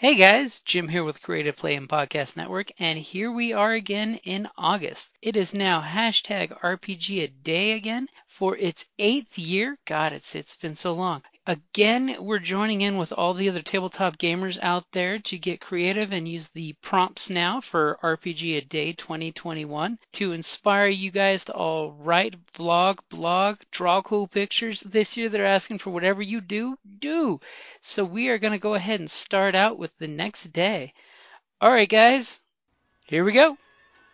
Hey guys, Jim here with Creative Play and Podcast Network, and here we are again in August. It is now hashtag RPG a day again for its eighth year. God, it's it's been so long. Again, we're joining in with all the other tabletop gamers out there to get creative and use the prompts now for RPG a Day 2021 to inspire you guys to all write, vlog, blog, draw cool pictures. This year they're asking for whatever you do, do. So we are going to go ahead and start out with the next day. All right, guys, here we go.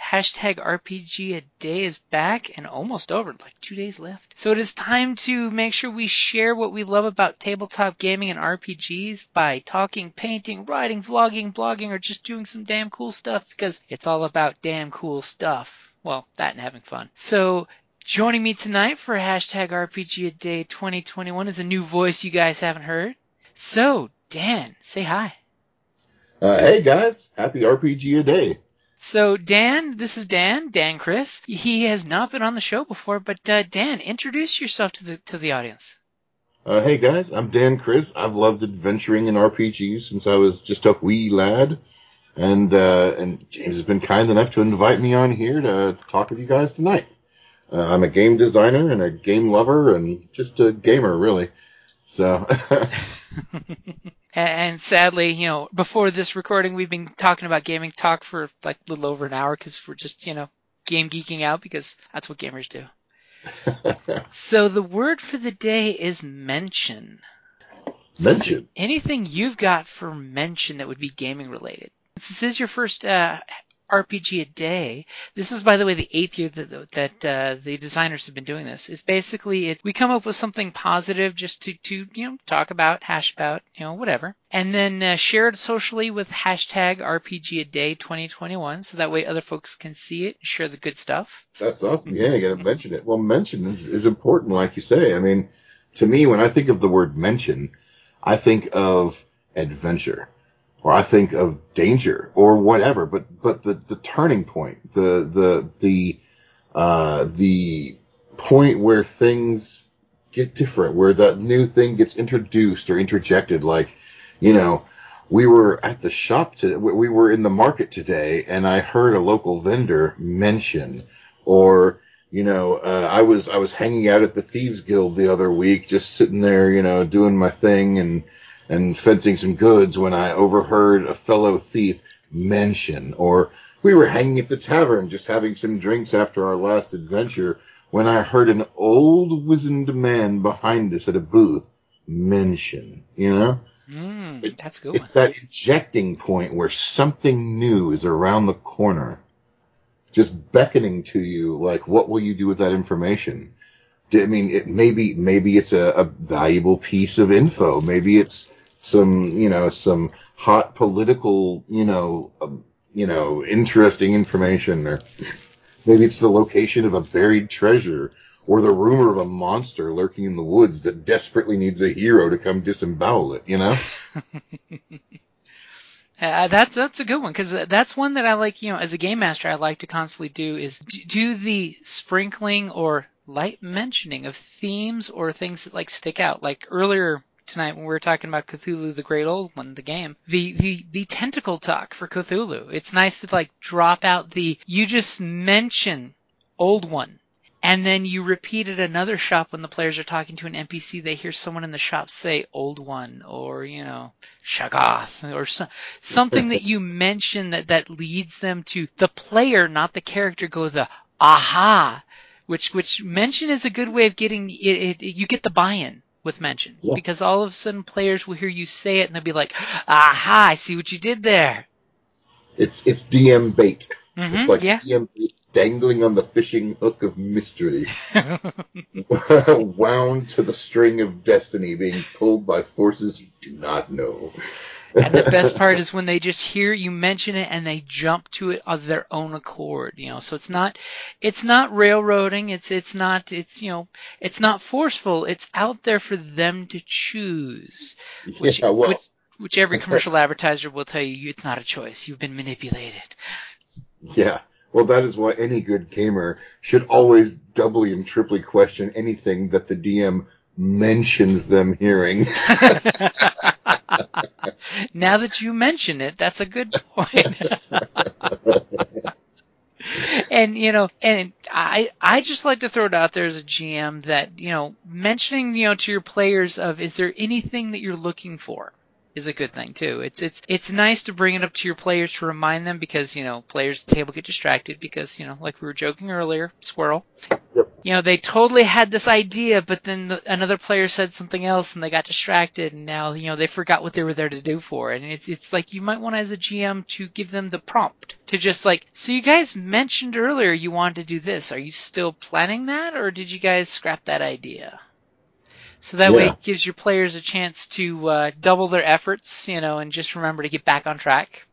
Hashtag RPG a day is back and almost over, like two days left. So it is time to make sure we share what we love about tabletop gaming and RPGs by talking, painting, writing, vlogging, blogging, or just doing some damn cool stuff because it's all about damn cool stuff. Well, that and having fun. So joining me tonight for hashtag RPG a day 2021 is a new voice you guys haven't heard. So, Dan, say hi. Uh, hey guys, happy RPG a day. So, Dan, this is Dan, Dan Chris. He has not been on the show before, but uh, Dan, introduce yourself to the to the audience. Uh, hey guys, I'm Dan Chris. I've loved adventuring in RPGs since I was just a wee lad, and uh, and James has been kind enough to invite me on here to talk with you guys tonight. Uh, I'm a game designer and a game lover and just a gamer, really. So. And sadly, you know, before this recording, we've been talking about gaming talk for like a little over an hour because we're just, you know, game geeking out because that's what gamers do. so the word for the day is mention. So mention. anything you've got for mention that would be gaming related? This is your first uh, RPG a day. This is, by the way, the eighth year that, that uh, the designers have been doing this. Is basically it's we come up with something positive just to to you know talk about, hash about, you know whatever, and then uh, share it socially with hashtag RPG a day 2021, so that way other folks can see it and share the good stuff. That's awesome. Yeah, you got to mention it. Well, mention is, is important, like you say. I mean, to me, when I think of the word mention, I think of adventure or I think of danger or whatever. But but the the turning point, the the the uh, the point where things get different, where that new thing gets introduced or interjected, like you know. We were at the shop today. We were in the market today, and I heard a local vendor mention, or you know, uh, I was I was hanging out at the Thieves Guild the other week, just sitting there, you know, doing my thing, and and fencing some goods when I overheard a fellow thief mention, or we were hanging at the tavern just having some drinks after our last adventure when I heard an old wizened man behind us at a booth mention, you know? Mm, that's good. It's that injecting point where something new is around the corner, just beckoning to you, like, what will you do with that information? I mean, it maybe maybe it's a, a valuable piece of info. Maybe it's some, you know, some hot political, you know, um, you know, interesting information, or maybe it's the location of a buried treasure, or the rumor of a monster lurking in the woods that desperately needs a hero to come disembowel it. You know. Uh, that's that's a good one because that's one that I like. You know, as a game master, I like to constantly do is do the sprinkling or light mentioning of themes or things that like stick out. Like earlier tonight when we were talking about Cthulhu the Great Old One, the game. The the the tentacle talk for Cthulhu. It's nice to like drop out the you just mention Old One. And then you repeat at another shop when the players are talking to an NPC, they hear someone in the shop say Old One or, you know, Shoggoth or so, something that you mention that, that leads them to the player, not the character, go the aha which which mention is a good way of getting it, it you get the buy-in with mention Yeah. because all of a sudden players will hear you say it and they'll be like, "Aha! I see what you did there." It's it's DM bait. hmm It's like yeah. DM bait dangling on the fishing hook of mystery, wound to the string of destiny, being pulled by forces you do not know. And the best part is when they just hear you mention it and they jump to it of their own accord you know. So it's not it's not railroading. It's it's not it's you know it's not forceful. It's out there for them to choose. Which, yeah, well, which, which every commercial advertiser will tell you it's not a choice. You've been manipulated. Yeah. Well, that is why any good gamer should always doubly and triply question anything that the DM mentions them hearing. now that you mention it that's a good point. and you know, and I I just like to throw it out there as a GM that you know mentioning you know to your players of is there anything that you're looking for is a good thing too. It's it's it's nice to bring it up to your players to remind them because you know players at the table get distracted because you know like we were joking earlier, squirrel. Yep. You know they totally had this idea, but then the, another player said something else and they got distracted, and now you know they forgot what they were there to do for. And it's it's like you might want as a GM to give them the prompt to just like so you guys mentioned earlier you wanted to do this. Are you still planning that, or did you guys scrap that idea? So that way it gives your players a chance to uh, double their efforts, you know, and just remember to get back on track.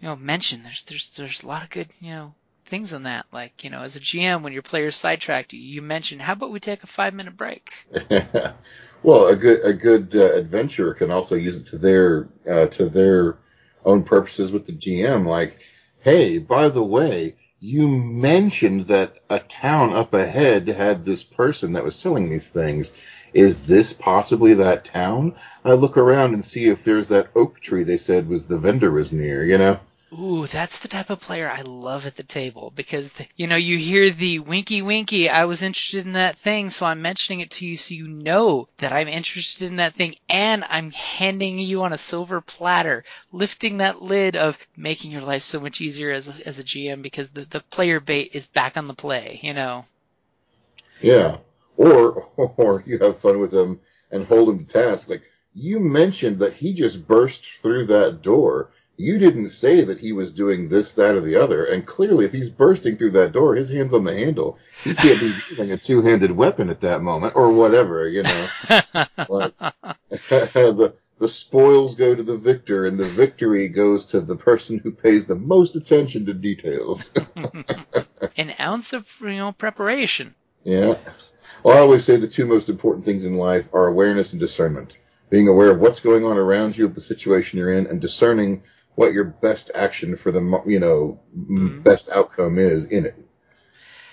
You know, mention there's there's there's a lot of good you know things on that. Like you know, as a GM, when your players sidetrack you, you mention how about we take a five minute break. well, a good a good uh, adventurer can also use it to their uh, to their own purposes with the GM. Like, hey, by the way, you mentioned that a town up ahead had this person that was selling these things. Is this possibly that town? I look around and see if there's that oak tree they said was the vendor was near. You know. Ooh, that's the type of player I love at the table because you know you hear the winky winky. I was interested in that thing, so I'm mentioning it to you so you know that I'm interested in that thing, and I'm handing you on a silver platter, lifting that lid of making your life so much easier as a, as a GM because the the player bait is back on the play. You know. Yeah. Or or you have fun with him and hold him to task. Like you mentioned that he just burst through that door. You didn't say that he was doing this, that, or the other. And clearly, if he's bursting through that door, his hand's on the handle. He can't be using a two-handed weapon at that moment, or whatever. You know, like the the spoils go to the victor, and the victory goes to the person who pays the most attention to details. An ounce of you know preparation. Yeah. Well, I always say the two most important things in life are awareness and discernment. Being aware of what's going on around you, of the situation you're in, and discerning what your best action for the, you know, m Mhm. best outcome is in it.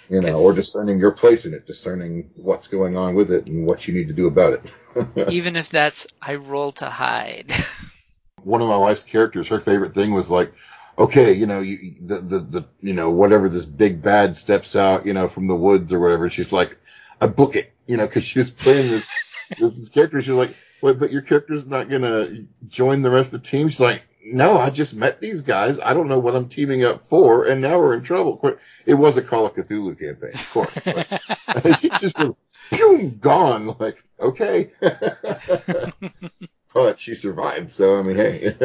You know, or discerning your place in it, discerning what's going on with it and what you need to do about it. Even if that's I roll to hide. One of my wife's characters, her favorite thing was like, okay, you know, you, the, the, the, you know, whatever this big bad steps out, you know, from the woods or whatever. She's like, I book it, you know, cause she was playing this, this, this character. She was like, wait, but your character's not going to join the rest of the team. She's like, no, I just met these guys. I don't know what I'm teaming up for. And now we're in trouble. It was a Call of Cthulhu campaign, of course. But she just went, boom, gone. Like, okay. but she survived. So, I mean, hey.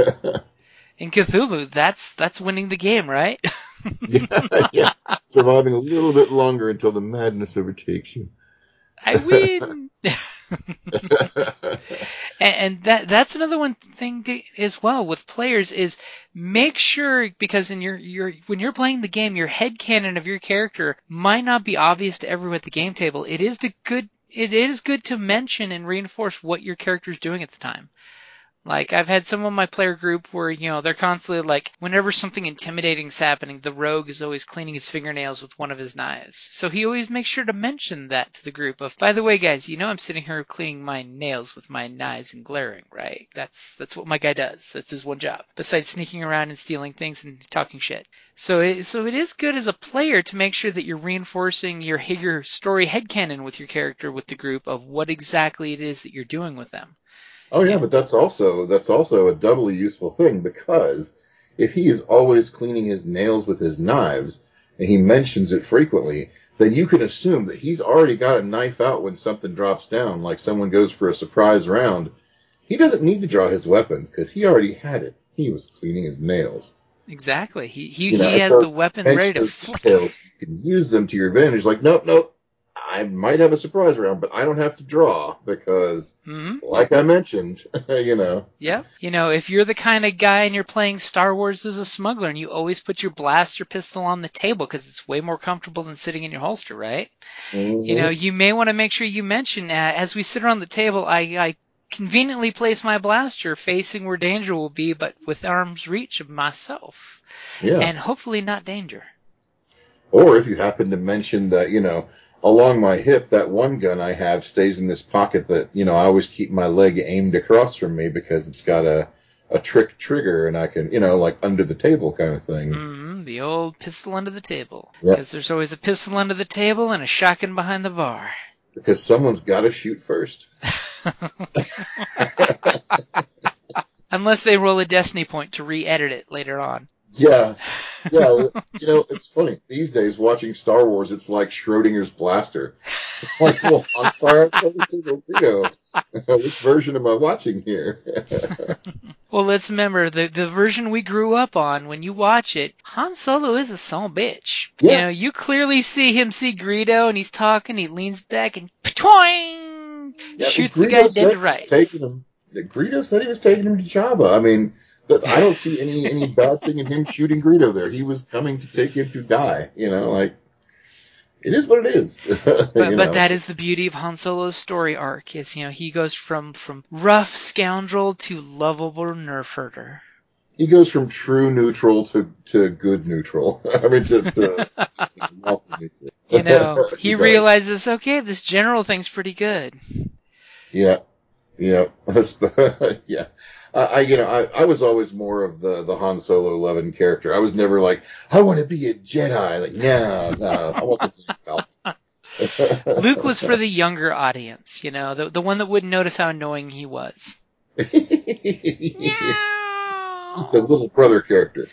In Cthulhu, that's that's winning the game, right? yeah, yeah. Surviving a little bit longer until the madness overtakes you. I win. And, and that that's another one thing to, as well with players is make sure because in your your when you're playing the game, your head canon of your character might not be obvious to everyone at the game table. It is to good it is good to mention and reinforce what your character is doing at the time. Like I've had some of my player group where you know they're constantly like whenever something intimidating is happening, the rogue is always cleaning his fingernails with one of his knives. So he always makes sure to mention that to the group of, by the way, guys, you know I'm sitting here cleaning my nails with my knives and glaring, right? That's that's what my guy does. That's his one job. Besides sneaking around and stealing things and talking shit. So it, so it is good as a player to make sure that you're reinforcing your your story headcanon with your character with the group of what exactly it is that you're doing with them. Oh yeah, but that's also that's also a doubly useful thing because if he is always cleaning his nails with his knives, and he mentions it frequently, then you can assume that he's already got a knife out when something drops down, like someone goes for a surprise round. He doesn't need to draw his weapon because he already had it. He was cleaning his nails. Exactly. He he, You know, he has the weapon ready to details. You can use them to your advantage. Like, nope, nope. I might have a surprise round, but I don't have to draw because, hmm like I mentioned, you know, Yeah. You know, if you're the kind of guy and you're playing Star Wars as a smuggler and you always put your blaster pistol on the table because it's way more comfortable than sitting in your holster, right? mhm. You know, you may want to make sure you mention uh, as we sit around the table, I, I conveniently place my blaster facing where danger will be, but with arm's reach of myself, yeah. and hopefully not danger. Or if you happen to mention that, you know, along my hip, that one gun I have stays in this pocket that, you know, I always keep my leg aimed across from me because it's got a, a trick trigger and I can, you know, like under the table kind of thing. hmm the old pistol under the table, Yep. because there's always a pistol under the table and a shotgun behind the bar. Because someone's got to shoot first. Unless they roll a destiny point to re-edit it later on. Yeah. Yeah. you know, it's funny. These days, watching Star Wars, it's like Schrodinger's blaster. like, well, on fire, torpedo. Which version am I watching here? Well, let's remember the the version we grew up on. When you watch it, Han Solo is a son bitch. You know, you clearly see him see Greedo, and he's talking. He leans back and Yeah, shoots the guy dead to rights. Taking him. Greedo said he was taking him to Jabba. I mean, but I don't see any any bad thing in him shooting Greedo there. He was coming to take him to die. You know, like it is what it is. But but know? that is the beauty of Han Solo's story arc. Is you know he goes from from rough scoundrel to lovable nerf herder. he goes from true neutral to to good neutral. I mean, to, to, to. You know, he realizes okay, this general thing's pretty good. Yeah, yeah, yeah. I, I, you know, I, I was always more of the the Han Solo loving character. I was never like, I want to be a Jedi. Like, no, no, I want to a. Luke was for the younger audience, you know, the the one that wouldn't notice how annoying he was. He's the little brother character.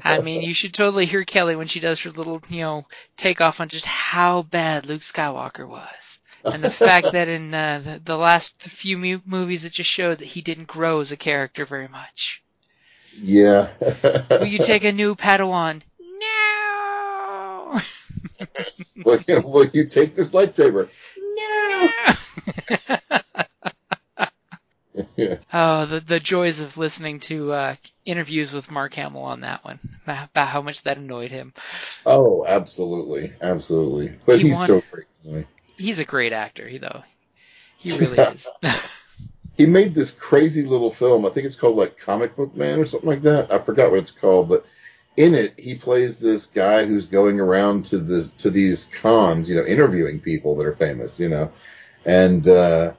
I mean, you should totally hear Kelly when she does her little, you know, takeoff on just how bad Luke Skywalker was. And the fact that in uh, the, the last few mu- movies it just showed that he didn't grow as a character very much. yeah. Will you take a new Padawan? No! will, you, will you take this lightsaber? No. oh, the, the joys of listening to uh, interviews with Mark Hamill on that one, about how much that annoyed him. Oh, absolutely, absolutely. But He he's so great. He's a great actor, he though. He really is. He made this crazy little film. I think it's called like Comic Book Man or something like that. I forgot what it's called, but in it he plays this guy who's going around to the to these cons, you know, interviewing people that are famous, you know, and uh,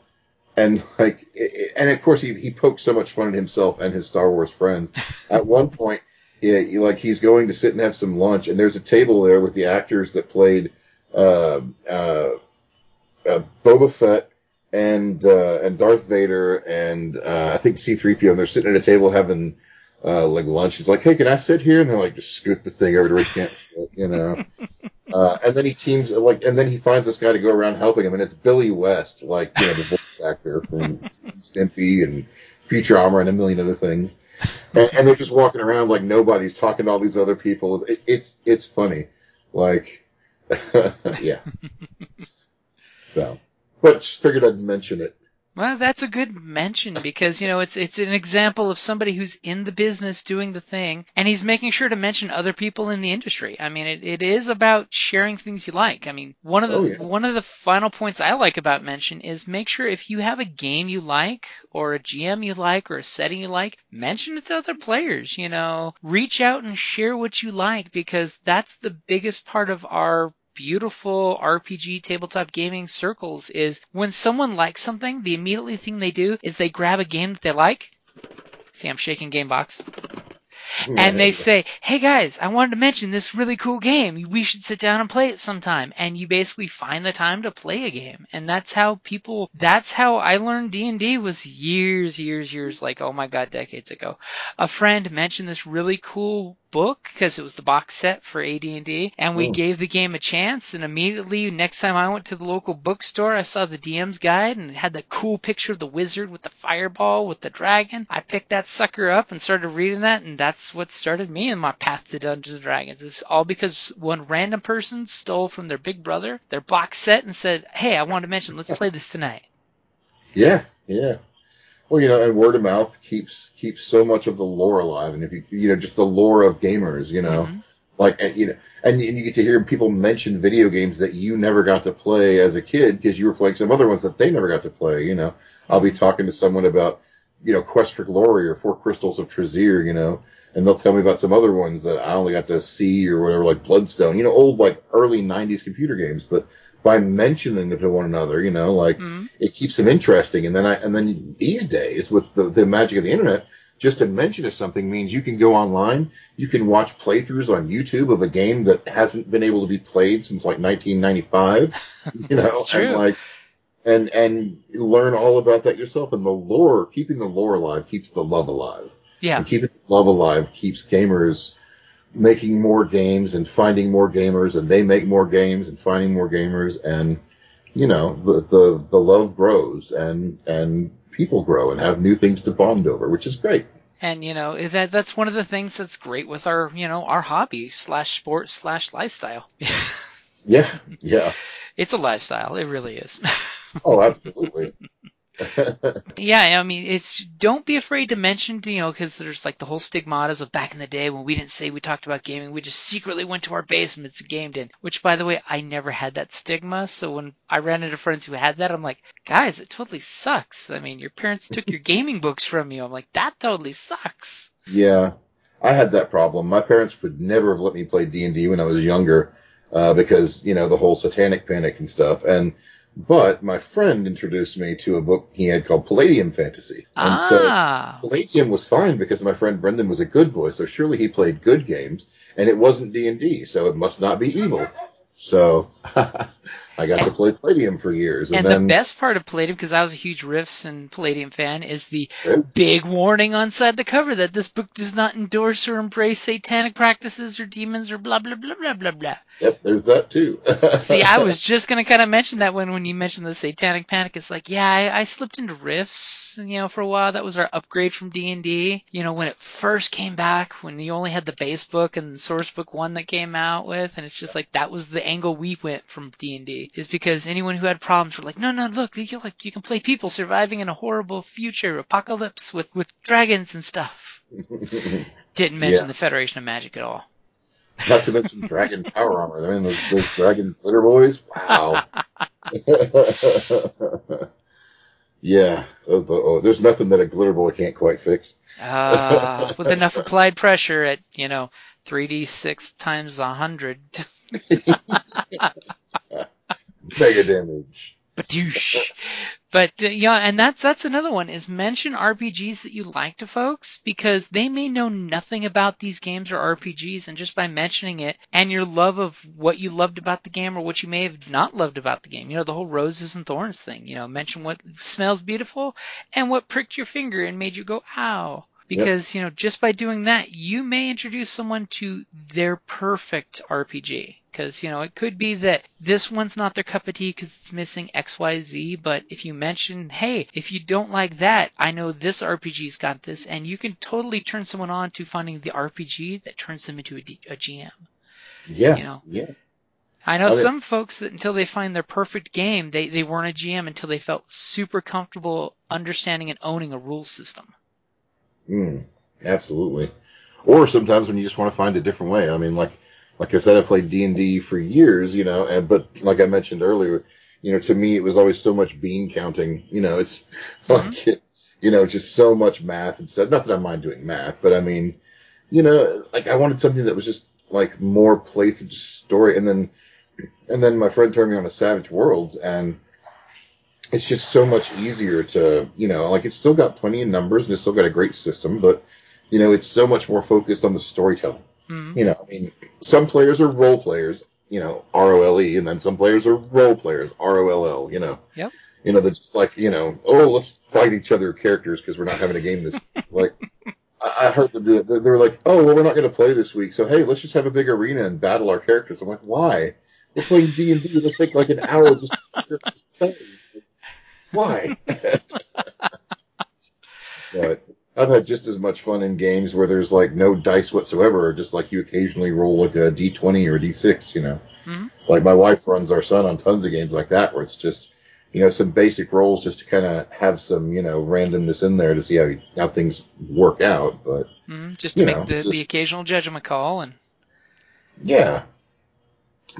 and like it, and of course he he pokes so much fun at himself and his Star Wars friends. At one point, yeah, he, like he's going to sit and have some lunch, and there's a table there with the actors that played uh, uh, uh, Boba Fett and uh, and Darth Vader and uh, I think C-3PO. And they're sitting at a table having uh, like lunch. He's like, "Hey, can I sit here?" And they're like, "Just scoot the thing over to where you can't sit," you know. Uh, and then he teams like, and then he finds this guy to go around helping him, and it's Billy West, like you know the voice actor from Stimpy and Futurama and a million other things. And, and they're just walking around like nobody's talking to all these other people. It, it's it's funny, like yeah. So, but just figured I'd mention it. Well, that's a good mention because you know it's it's an example of somebody who's in the business doing the thing, and he's making sure to mention other people in the industry. I mean, it, it is about sharing things you like. I mean, one of the Oh, yeah. one of the final points I like about mention is make sure if you have a game you like, or a GM you like, or a setting you like, mention it to other players. You know, reach out and share what you like because that's the biggest part of our beautiful RPG tabletop gaming circles is when someone likes something, the immediately thing they do is they grab a game that they like. See, I'm shaking game box. And they say, hey guys, I wanted to mention this really cool game. We should sit down and play it sometime. And you basically find the time to play a game. And that's how people, that's how I learned D&D was years, years, years, like, oh my god, decades ago. A friend mentioned this really cool book because it was the box set for AD&D, and we gave the game a chance. And immediately, next time I went to the local bookstore, I saw the DM's guide and it had the cool picture of the wizard with the fireball with the dragon. I picked that sucker up and started reading that, and that's what started me in my path to Dungeons and Dragons. It's all because one random person stole from their big brother their box set and said, "Hey, I want to mention, let's play this tonight." Yeah, yeah. Well, you know, and word of mouth keeps keeps so much of the lore alive, and if you you know just the lore of gamers, you know, Mhm. like and, you know, and, and you get to hear people mention video games that you never got to play as a kid because you were playing some other ones that they never got to play. You know, I'll be talking to someone about you know Quest for Glory or Four Crystals of Trazere, you know, and they'll tell me about some other ones that I only got to see or whatever, like Bloodstone, you know, old like early '90s computer games, but by mentioning it to one another, you know, like Mhm. it keeps them interesting. And then I, and then these days with the, the magic of the internet, just to mention of something means you can go online, you can watch playthroughs on YouTube of a game that hasn't been able to be played since like 1995, you know, and like, and, and learn all about that yourself. And the lore, keeping the lore alive keeps the love alive. Yeah. And keeping the love alive keeps gamers making more games and finding more gamers and they make more games and finding more gamers and you know the the, the love grows and and people grow and have new things to bond over which is great And you know that that's one of the things that's great with our you know our hobby slash sport slash lifestyle. yeah yeah it's a lifestyle. It really is. oh absolutely yeah, I mean, it's don't be afraid to mention, you know, because there's like the whole stigmatas of back in the day when we didn't say we talked about gaming, we just secretly went to our basements and gamed in. Which, by the way, I never had that stigma. So when I ran into friends who had that, I'm like, guys, it totally sucks. I mean, your parents took your gaming books from you. I'm like, that totally sucks. yeah i had that problem my parents would never have let me play d&d when i was younger uh, because you know the whole satanic panic and stuff and but my friend introduced me to a book he had called palladium fantasy and so ah, Palladium was fine because my friend Brendan was a good boy, so surely he played good games, and it wasn't D and D, so it must not be evil. So I got to play Palladium for years, and, and then the best part of Palladium, because I was a huge Rifts and Palladium fan, is the big warning on side the cover that this book does not endorse or embrace satanic practices or demons or blah blah blah blah blah blah. yep, there's that too. See, I was just gonna kind of mention that when when you mentioned the satanic panic, it's like, yeah, I, I slipped into Rifts, you know, for a while. That was our upgrade from D and D. You know, when it first came back, when you only had the base book and the source book one that came out with, and it's just like that was the angle we went from D and D, is because anyone who had problems were like, no, no, look, you like you can play people surviving in a horrible future apocalypse with with dragons and stuff. Didn't mention Yeah. the Federation of Magic at all. Not to mention dragon power armor. I mean, those, those dragon glitter boys. Wow. yeah. Oh, oh, there's nothing that a glitter boy can't quite fix. Uh, with enough applied pressure at, you know, 3d6 times 100. Mega damage. Badoosh. But uh, yeah, and that's that's another one is mention RPGs that you like to folks because they may know nothing about these games or RPGs, and just by mentioning it and your love of what you loved about the game or what you may have not loved about the game, you know, the whole roses and thorns thing. You know, mention what smells beautiful and what pricked your finger and made you go ow. Because you know, just by doing that, you may introduce someone to their perfect RPG. Because you know, it could be that this one's not their cup of tea because it's missing X, Y, Z. But if you mention, hey, if you don't like that, I know this RPG's got this, and you can totally turn someone on to finding the RPG that turns them into a, D- a GM. Yeah. You know. Yeah. I know some folks that until they find their perfect game, they, they weren't a GM until they felt super comfortable understanding and owning a rules system. Mm, absolutely. Or sometimes when you just want to find a different way. I mean, like like I said, I played D and D for years, you know, and but like I mentioned earlier, you know, to me it was always so much bean counting. You know, it's mm-hmm. like you know, just so much math and stuff. Not that I mind doing math, but I mean, you know, like I wanted something that was just like more playthrough story, and then and then my friend turned me on to Savage Worlds, and it's just so much easier to, you know, like it's still got plenty of numbers and it's still got a great system, but you know, it's so much more focused on the storytelling. Mhm. You know, I mean, some players are role players, you know, R O L E, and then some players are role players, R O L L. You know. Yep. You know, they're just like, you know, oh, let's fight each other characters because we're not having a game this. like, I heard them do it. They were like, "Oh, well, we're not going to play this week, so hey, let's just have a big arena and battle our characters." I'm like, "Why? We're playing D and D. It'll take like an hour just to figure out the spells. Why?" but I've had just as much fun in games where there's like no dice whatsoever, or just like you occasionally roll like a D20 or a D6. You know, Mhm. like my wife runs our son on tons of games like that, where it's just you know some basic rolls just to kind of have some you know randomness in there to see how how things work out. But Mhm, Just to make know, the, just- the occasional judgment call and Yeah.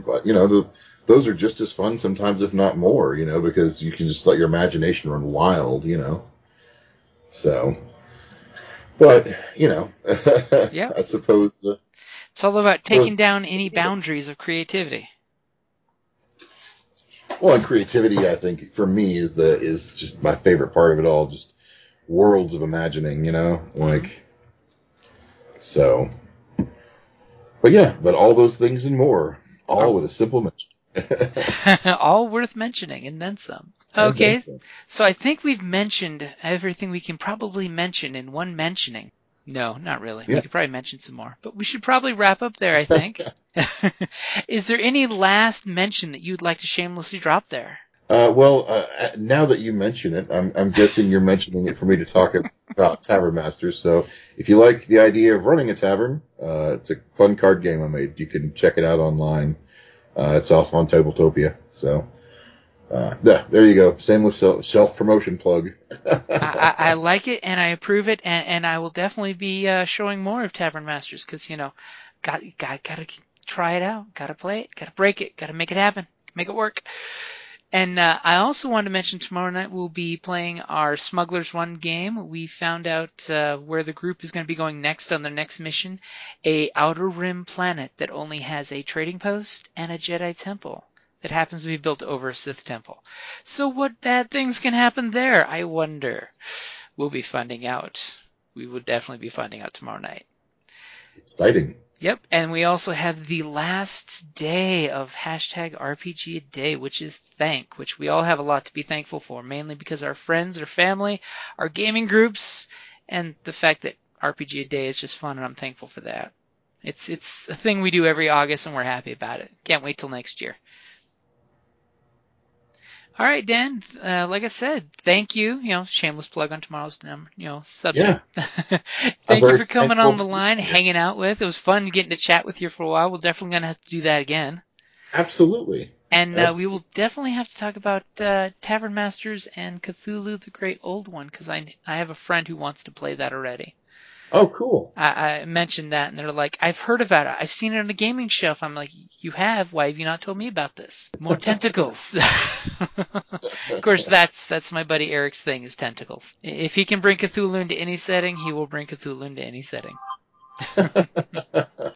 But, you know, the, those are just as fun sometimes, if not more, you know, because you can just let your imagination run wild, you know. So, but, you know, Yeah. I suppose, uh, it's all about taking down any boundaries of creativity. well, and creativity, I think, for me is the, is just my favorite part of it all, just worlds of imagining, you know, like, so, but yeah, but all those things and more, all Oh. with a simple mention. all worth mentioning and then some. Okay, so I think we've mentioned everything we can probably mention in one mentioning. No, not really. We could probably mention some more, but we should probably wrap up there, I think. Is there any last mention that you'd like to shamelessly drop there? Uh, well, uh, now that you mention it, I'm, I'm guessing you're mentioning it for me to talk about Tavern Masters. So if you like the idea of running a tavern, uh, it's a fun card game I made. You can check it out online. Uh, it's also on Tabletopia. So, uh, yeah, there you go. Shameless self promotion plug. I, I, I like it and I approve it, and, and I will definitely be uh, showing more of Tavern Masters because you know, got got gotta try it out, gotta play it, gotta break it, gotta make it happen, make it work. And uh, I also wanted to mention tomorrow night we'll be playing our Smugglers Run game. We found out uh, where the group is going to be going next on their next mission, a outer rim planet that only has a trading post and a Jedi temple that happens to be built over a Sith temple. So what bad things can happen there? I wonder. We'll be finding out. We will definitely be finding out tomorrow night. Exciting. Yep, and we also have the last day of hashtag RPG a day, which is thank, which we all have a lot to be thankful for, mainly because our friends, our family, our gaming groups, and the fact that RPG a day is just fun, and I'm thankful for that. It's it's a thing we do every August, and we're happy about it. Can't wait till next year. All right, Dan. Uh, like I said, thank you. You know, shameless plug on tomorrow's you know subject. Yeah. thank you for coming on the line, hanging out with. It was fun getting to chat with you for a while. We're definitely gonna have to do that again. Absolutely. And uh, we will definitely have to talk about uh, Tavern Masters and Cthulhu the Great Old One because I I have a friend who wants to play that already. Oh, cool. I, I mentioned that, and they're like, "I've heard about it. I've seen it on a gaming shelf." I'm like, "You have? Why have you not told me about this? More tentacles." of course, that's that's my buddy Eric's thing is tentacles. If he can bring Cthulhu into any setting, he will bring Cthulhu into any setting.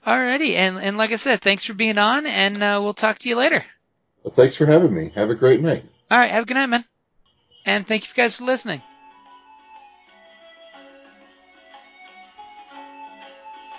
Alrighty, and and like I said, thanks for being on, and uh, we'll talk to you later. well, thanks for having me. Have a great night. All right, have a good night, man, and thank you guys for listening.